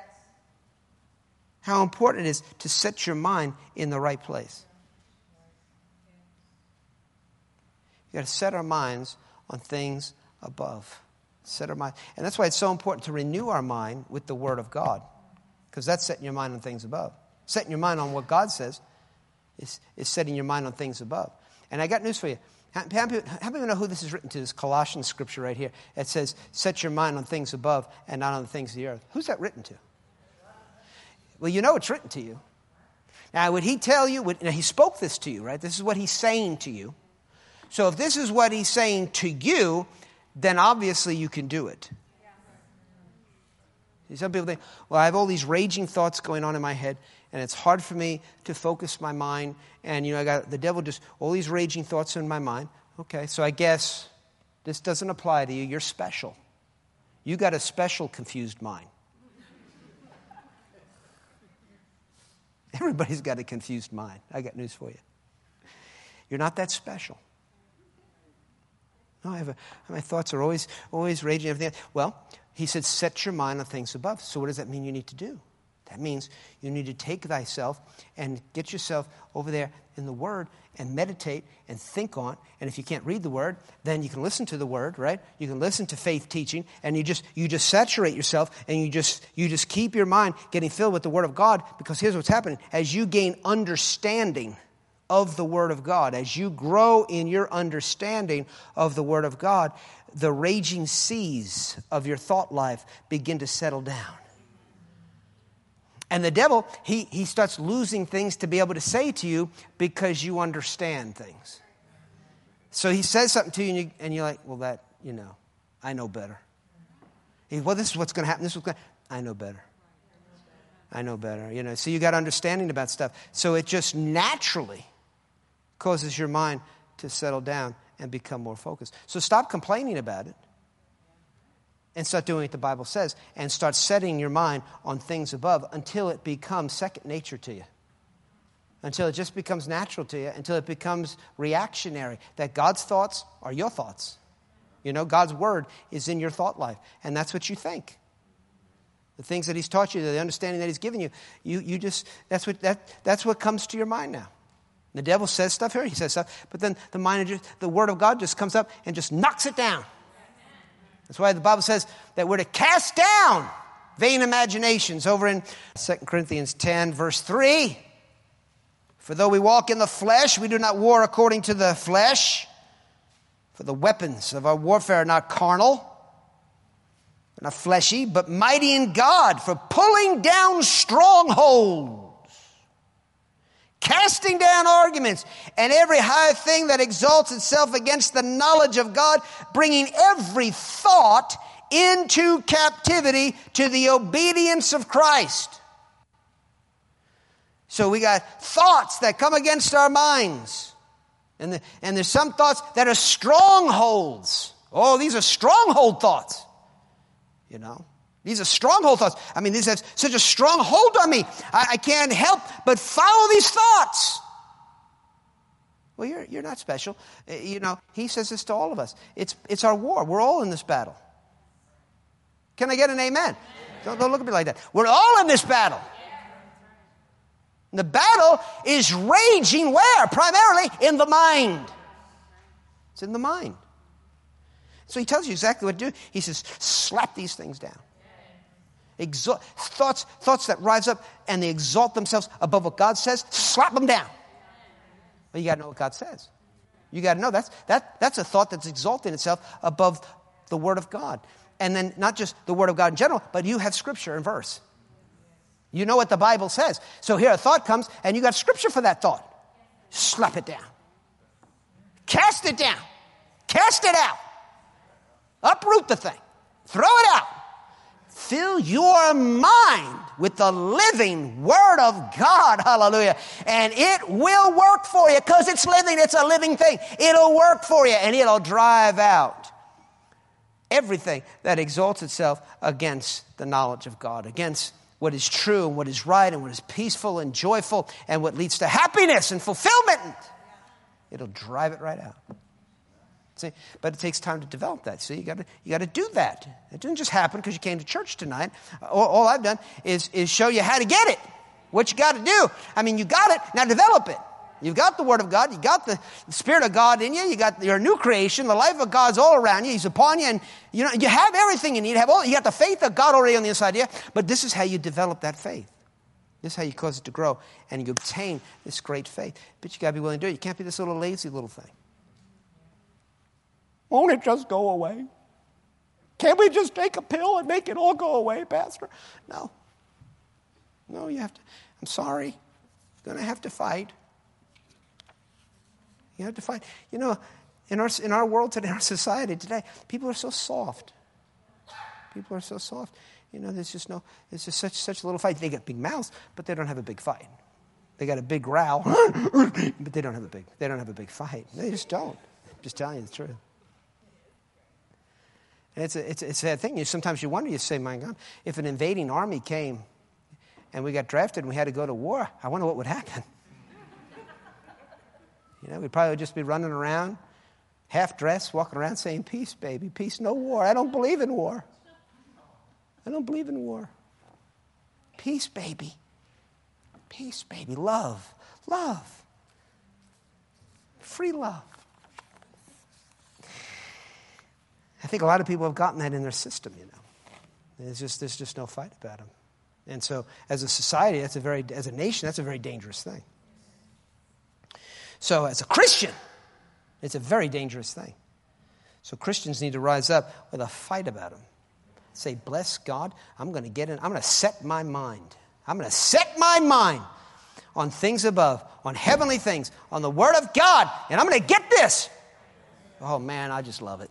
how important it is to set your mind in the right place. You got to set our minds on things above. Set our mind, and that's why it's so important to renew our mind with the Word of God, because that's setting your mind on things above. Setting your mind on what God says is, is setting your mind on things above. And I got news for you. How, how, how many know who this is written to? This Colossians scripture right here. It says, Set your mind on things above and not on the things of the earth. Who's that written to? Well, you know it's written to you. Now, would he tell you? Would, he spoke this to you, right? This is what he's saying to you. So, if this is what he's saying to you, then obviously you can do it. Some people think, well, I have all these raging thoughts going on in my head, and it's hard for me to focus my mind and you know, I got the devil just all these raging thoughts in my mind. Okay, so I guess this doesn't apply to you. You're special. You got a special confused mind. [LAUGHS] Everybody's got a confused mind. I got news for you. You're not that special. No, I have a, my thoughts are always, always raging. Everything. Well, he said, set your mind on things above. So, what does that mean you need to do? That means you need to take thyself and get yourself over there in the Word and meditate and think on. And if you can't read the Word, then you can listen to the Word, right? You can listen to faith teaching, and you just you just saturate yourself, and you just you just keep your mind getting filled with the Word of God. Because here's what's happening: as you gain understanding of the Word of God, as you grow in your understanding of the Word of God, the raging seas of your thought life begin to settle down. And the devil, he, he starts losing things to be able to say to you because you understand things. So he says something to you, and, you, and you're like, well, that, you know, I know better. He, well, this is what's going to happen. This is what's going I know better. I know better. You know, so you got understanding about stuff. So it just naturally causes your mind to settle down and become more focused. So stop complaining about it and start doing what the Bible says and start setting your mind on things above until it becomes second nature to you. Until it just becomes natural to you, until it becomes reactionary. That God's thoughts are your thoughts. You know, God's word is in your thought life, and that's what you think. The things that He's taught you, the understanding that He's given you, you, you just, that's what, that, that's what comes to your mind now. The devil says stuff here, he says stuff, but then the mind, the word of God just comes up and just knocks it down. That's why the Bible says that we're to cast down vain imaginations over in 2 Corinthians 10, verse 3. For though we walk in the flesh, we do not war according to the flesh. For the weapons of our warfare are not carnal, not fleshy, but mighty in God for pulling down strongholds casting down arguments and every high thing that exalts itself against the knowledge of God, bringing every thought into captivity to the obedience of Christ. So we got thoughts that come against our minds. And, the, and there's some thoughts that are strongholds. Oh, these are stronghold thoughts. You know? These are stronghold thoughts. I mean, these have such a strong hold on me. I, I can't help but follow these thoughts. Well, you're, you're not special. Uh, you know, he says this to all of us. It's, it's our war. We're all in this battle. Can I get an amen? Don't, don't look at me like that. We're all in this battle. The battle is raging where? Primarily in the mind. It's in the mind. So he tells you exactly what to do. He says, slap these things down. Exalt, thoughts, thoughts that rise up and they exalt themselves above what God says, slap them down. But you got to know what God says. You got to know that's, that, that's a thought that's exalting itself above the Word of God. And then not just the Word of God in general, but you have Scripture and verse. You know what the Bible says. So here a thought comes and you got Scripture for that thought. Slap it down. Cast it down. Cast it out. Uproot the thing. Throw it out. Fill your mind with the living Word of God. Hallelujah. And it will work for you because it's living. It's a living thing. It'll work for you and it'll drive out everything that exalts itself against the knowledge of God, against what is true and what is right and what is peaceful and joyful and what leads to happiness and fulfillment. It'll drive it right out. But it takes time to develop that. See, you got to you got to do that. It didn't just happen because you came to church tonight. All, all, I've done is is show you how to get it. What you got to do. I mean, you got it. Now develop it. You've got the Word of God. You got the Spirit of God in you. You got your new creation. The life of God's all around you. He's upon you, and you know you have everything you need. You have all. You got the faith of God already on the inside of you. But this is how you develop that faith. This is how you cause it to grow, and you obtain this great faith. But you got to be willing to do it. You can't be this little lazy little thing. Won't it just go away? Can't we just take a pill and make it all go away, Pastor? No. No, you have to. I'm sorry. You're going to have to fight. You have to fight. You know, in our, in our world today, our society today, people are so soft. People are so soft. You know, there's just no, there's just such, such a little fight. They get big mouths, but they don't have a big fight. They got a big growl, [LAUGHS] but they don't have a big, they don't have a big fight. They just don't. I'm just telling you the truth. And it's a, it's, a, sad thing. You, sometimes you wonder, you say, my God, if an invading army came and we got drafted and we had to go to war, I wonder what would happen. [LAUGHS] you know, we'd probably just be running around, half dressed, walking around saying, Peace, baby, peace, no war. I don't believe in war. I don't believe in war. Peace, baby. Peace, baby. Love. Love. Free love. I think a lot of people have gotten that in their system, you know. There's just, there's just no fight about them. And so, as a society, that's a very, as a nation, that's a very dangerous thing. So, as a Christian, it's a very dangerous thing. So, Christians need to rise up with a fight about them. Say, bless God, I'm going to get in, I'm going to set my mind. I'm going to set my mind on things above, on heavenly things, on the Word of God, and I'm going to get this. Oh man, I just love it.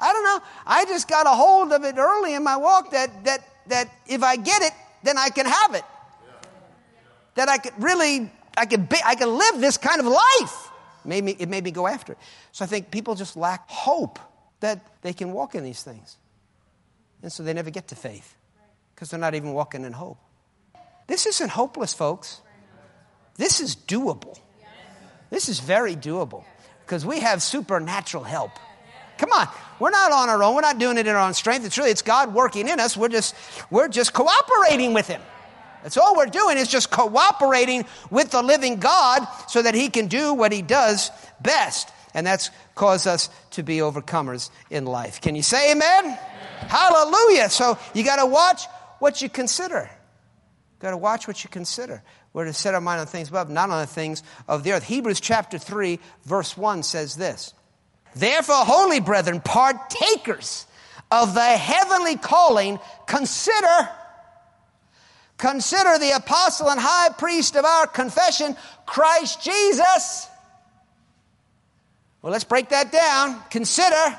I don't know. I just got a hold of it early in my walk that, that, that if I get it, then I can have it. That I could really, I could, be, I could live this kind of life. Made, me, it made me go after it. So I think people just lack hope that they can walk in these things. And so they never get to faith because they're not even walking in hope. This isn't hopeless, folks. This is doable. This is very doable because we have supernatural help. Come on. We're not on our own. We're not doing it in our own strength. It's really, it's God working in us. We're just, we're just cooperating with Him. That's all we're doing is just cooperating with the living God so that He can do what He does best. And that's cause us to be overcomers in life. Can you say amen? amen. Hallelujah. So you got to watch what you consider. Got to watch what you consider. We're to set our mind on things above, not on the things of the earth. Hebrews chapter 3, verse 1 says this Therefore, holy brethren, partakers of the heavenly calling, consider consider the apostle and high priest of our confession, Christ Jesus. Well, let's break that down. Consider,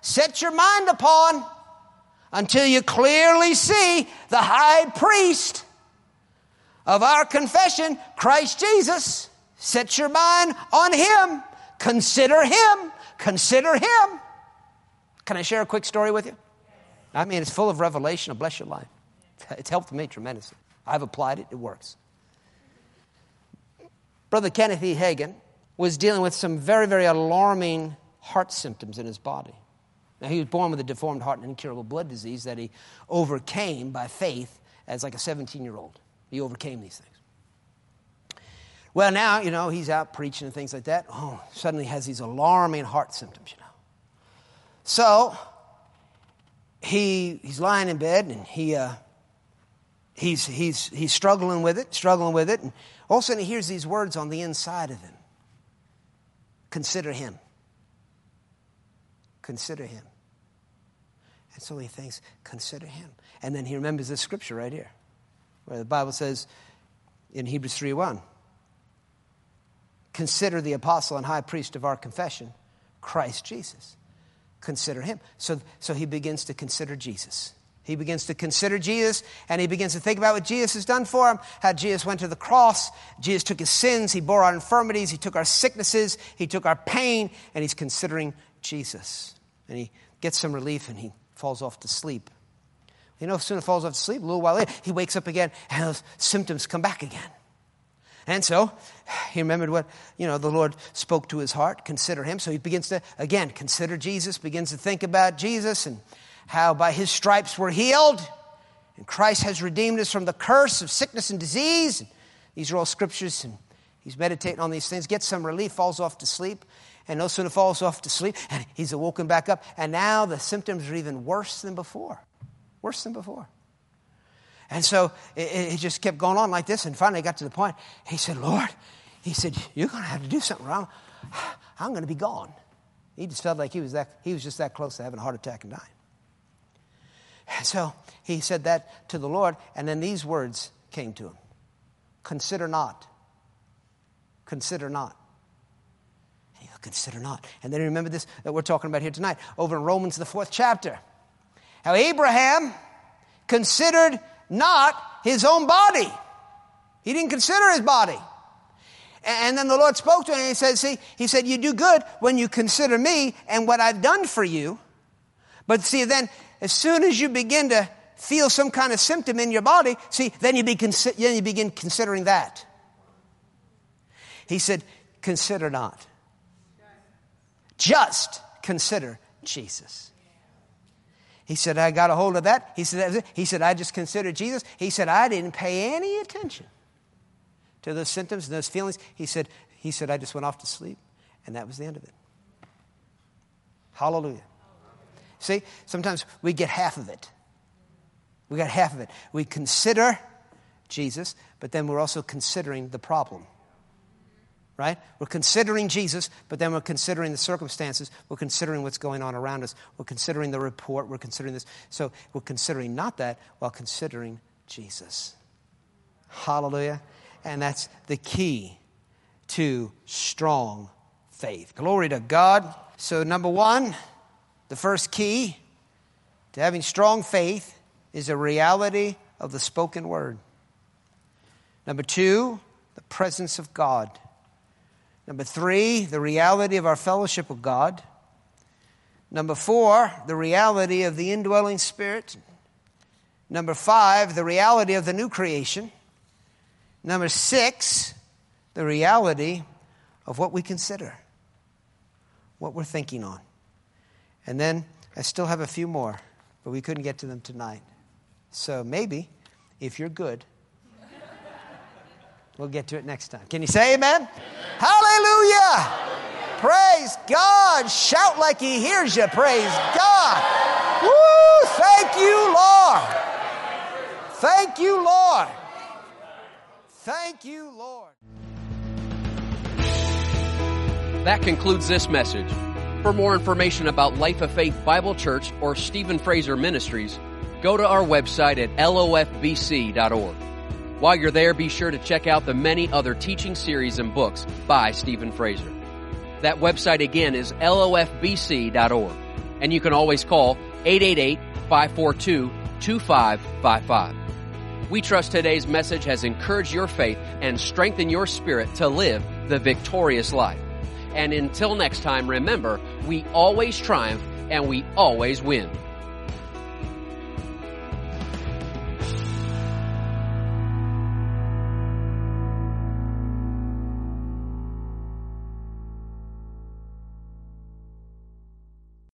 set your mind upon until you clearly see the high priest of our confession, Christ Jesus. Set your mind on him. Consider him. Consider him. Can I share a quick story with you? I mean, it's full of revelation. It'll bless your life. It's helped me tremendously. I've applied it, it works. Brother Kenneth E. Hagin was dealing with some very, very alarming heart symptoms in his body. Now, he was born with a deformed heart and incurable blood disease that he overcame by faith as like a 17 year old. He overcame these things. Well, now, you know, he's out preaching and things like that. Oh, suddenly has these alarming heart symptoms, you know. So, he, he's lying in bed and he, uh, he's, he's, he's struggling with it, struggling with it. And all of a sudden he hears these words on the inside of him Consider him. Consider him. And so he thinks, Consider him. And then he remembers this scripture right here, where the Bible says in Hebrews 3 1, Consider the apostle and high priest of our confession, Christ Jesus. Consider him. So, so he begins to consider Jesus. He begins to consider Jesus and he begins to think about what Jesus has done for him, how Jesus went to the cross. Jesus took his sins, he bore our infirmities, he took our sicknesses, he took our pain, and he's considering Jesus. And he gets some relief and he falls off to sleep. You know, soon he falls off to sleep, a little while later, he wakes up again and those symptoms come back again. And so he remembered what, you know, the Lord spoke to his heart, consider him. So he begins to, again, consider Jesus, begins to think about Jesus and how by his stripes we're healed. And Christ has redeemed us from the curse of sickness and disease. These are all scriptures, and he's meditating on these things, gets some relief, falls off to sleep. And no sooner falls off to sleep, and he's awoken back up. And now the symptoms are even worse than before. Worse than before. And so it, it, just kept going on like this. And finally, it got to the point, he said, Lord, he said, you're going to have to do something wrong. I'm going to be gone. He just felt like he was, that, he was just that close to having a heart attack and dying. And so he said that to the Lord, and then these words came to him Consider not. Consider not. Consider not. And then remember this that we're talking about here tonight, over in Romans, the fourth chapter. How Abraham considered not his own body. He didn't consider his body. And then the Lord spoke to him and he said, See, he said, You do good when you consider me and what I've done for you. But see, then as soon as you begin to feel some kind of symptom in your body, see, then you, then you begin considering that. He said, Consider not. Just consider Jesus. He said, I got a hold of that. He said, he said, I just considered Jesus. He said, I didn't pay any attention to those symptoms and those feelings. He said, he said, I just went off to sleep, and that was the end of it. Hallelujah. See, sometimes we get half of it. We got half of it. We consider Jesus, but then we're also considering the problem. Right? We're considering Jesus, but then we're considering the circumstances. We're considering what's going on around us. We're considering the report. We're considering this. So we're considering not that while considering Jesus. Hallelujah. And that's the key to strong faith. Glory to God. So, number one, the first key to having strong faith is a reality of the spoken word. Number two, the presence of God. Number three, the reality of our fellowship with God. Number four, the reality of the indwelling spirit. Number five, the reality of the new creation. Number six, the reality of what we consider, what we're thinking on. And then I still have a few more, but we couldn't get to them tonight. So maybe, if you're good, we'll get to it next time. Can you say amen? amen. Hallelujah! Hallelujah! Praise God! Shout like He hears you. Praise God! Woo! Thank you, Lord! Thank you, Lord! Thank you, Lord. That concludes this message. For more information about Life of Faith Bible Church or Stephen Fraser Ministries, go to our website at lofbc.org. While you're there, be sure to check out the many other teaching series and books by Stephen Fraser. That website again is lofbc.org. And you can always call 888 542 2555. We trust today's message has encouraged your faith and strengthened your spirit to live the victorious life. And until next time, remember, we always triumph and we always win.